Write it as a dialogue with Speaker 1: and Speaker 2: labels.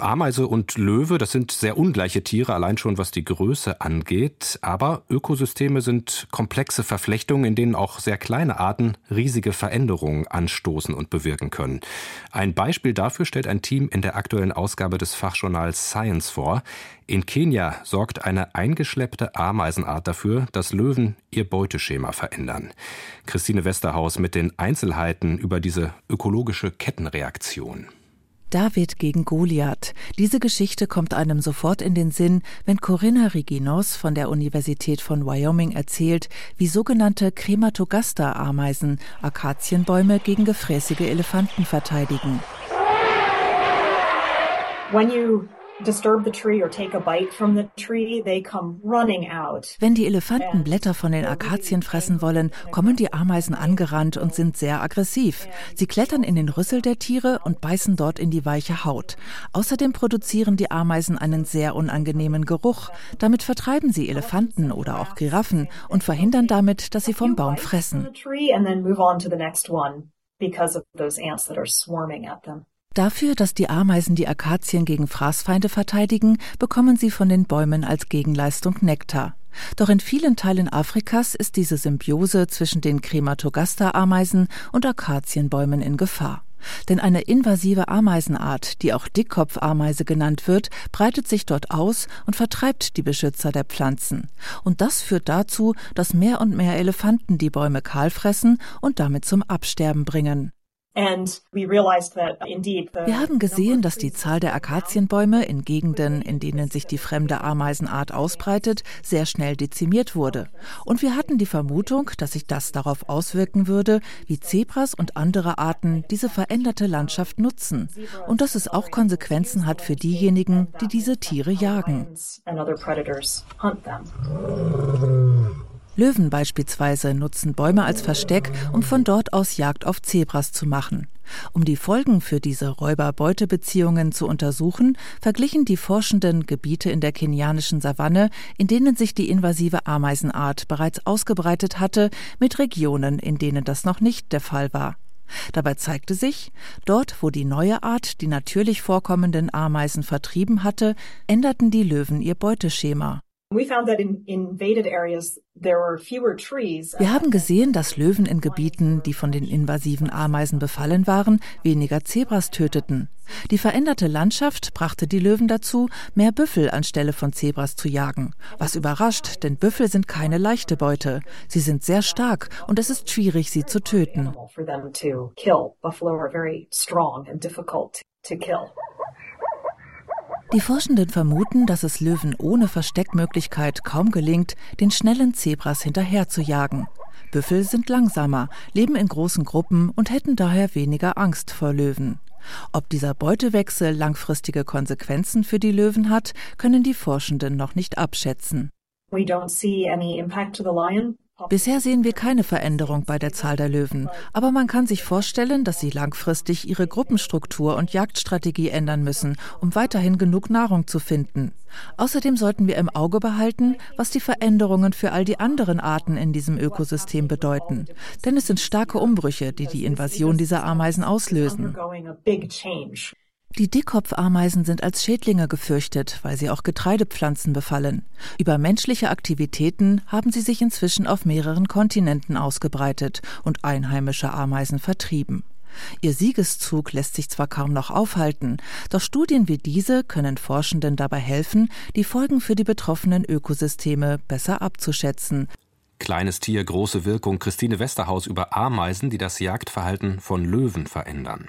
Speaker 1: Ameise und Löwe, das sind sehr ungleiche Tiere, allein schon was die Größe angeht. Aber Ökosysteme sind komplexe Verflechtungen, in denen auch sehr kleine Arten riesige Veränderungen anstoßen und bewirken können. Ein Beispiel dafür stellt ein Team in der aktuellen Ausgabe des Fachjournals Science vor. In Kenia sorgt eine eingeschleppte Ameisenart dafür, dass Löwen ihr Beuteschema verändern. Christine Westerhaus mit den Einzelheiten über diese ökologische Kettenreaktion.
Speaker 2: David gegen Goliath. Diese Geschichte kommt einem sofort in den Sinn, wenn Corinna Riginos von der Universität von Wyoming erzählt, wie sogenannte Crematogaster-Ameisen Akazienbäume gegen gefräßige Elefanten verteidigen.
Speaker 3: When you
Speaker 2: wenn die Elefanten Blätter von den Akazien fressen wollen, kommen die Ameisen angerannt und sind sehr aggressiv. Sie klettern in den Rüssel der Tiere und beißen dort in die weiche Haut. Außerdem produzieren die Ameisen einen sehr unangenehmen Geruch. Damit vertreiben sie Elefanten oder auch Giraffen und verhindern damit, dass sie vom Baum fressen. Dafür, dass die Ameisen die Akazien gegen Fraßfeinde verteidigen, bekommen sie von den Bäumen als Gegenleistung Nektar. Doch in vielen Teilen Afrikas ist diese Symbiose zwischen den Crematogaster-Ameisen und Akazienbäumen in Gefahr. Denn eine invasive Ameisenart, die auch Dickkopfameise genannt wird, breitet sich dort aus und vertreibt die Beschützer der Pflanzen. Und das führt dazu, dass mehr und mehr Elefanten die Bäume kahl fressen und damit zum Absterben bringen. Wir haben gesehen, dass die Zahl der Akazienbäume in Gegenden, in denen sich die fremde Ameisenart ausbreitet, sehr schnell dezimiert wurde. Und wir hatten die Vermutung, dass sich das darauf auswirken würde, wie Zebras und andere Arten diese veränderte Landschaft nutzen. Und dass es auch Konsequenzen hat für diejenigen, die diese Tiere jagen. Löwen beispielsweise nutzen Bäume als Versteck, um von dort aus Jagd auf Zebras zu machen. Um die Folgen für diese Räuber-Beute-Beziehungen zu untersuchen, verglichen die Forschenden Gebiete in der kenianischen Savanne, in denen sich die invasive Ameisenart bereits ausgebreitet hatte, mit Regionen, in denen das noch nicht der Fall war. Dabei zeigte sich, dort, wo die neue Art die natürlich vorkommenden Ameisen vertrieben hatte, änderten die Löwen ihr Beuteschema. Wir haben gesehen, dass Löwen in Gebieten, die von den invasiven Ameisen befallen waren, weniger Zebras töteten. Die veränderte Landschaft brachte die Löwen dazu, mehr Büffel anstelle von Zebras zu jagen. Was überrascht, denn Büffel sind keine leichte Beute. Sie sind sehr stark und es ist schwierig, sie zu töten. Die Forschenden vermuten, dass es Löwen ohne Versteckmöglichkeit kaum gelingt, den schnellen Zebras hinterherzujagen. Büffel sind langsamer, leben in großen Gruppen und hätten daher weniger Angst vor Löwen. Ob dieser Beutewechsel langfristige Konsequenzen für die Löwen hat, können die Forschenden noch nicht abschätzen. We don't see any impact to the lion. Bisher sehen wir keine Veränderung bei der Zahl der Löwen, aber man kann sich vorstellen, dass sie langfristig ihre Gruppenstruktur und Jagdstrategie ändern müssen, um weiterhin genug Nahrung zu finden. Außerdem sollten wir im Auge behalten, was die Veränderungen für all die anderen Arten in diesem Ökosystem bedeuten. Denn es sind starke Umbrüche, die die Invasion dieser Ameisen auslösen. Die Dickkopfameisen sind als Schädlinge gefürchtet, weil sie auch Getreidepflanzen befallen. Über menschliche Aktivitäten haben sie sich inzwischen auf mehreren Kontinenten ausgebreitet und einheimische Ameisen vertrieben. Ihr Siegeszug lässt sich zwar kaum noch aufhalten, doch Studien wie diese können Forschenden dabei helfen, die Folgen für die betroffenen Ökosysteme besser abzuschätzen.
Speaker 1: Kleines Tier, große Wirkung. Christine Westerhaus über Ameisen, die das Jagdverhalten von Löwen verändern.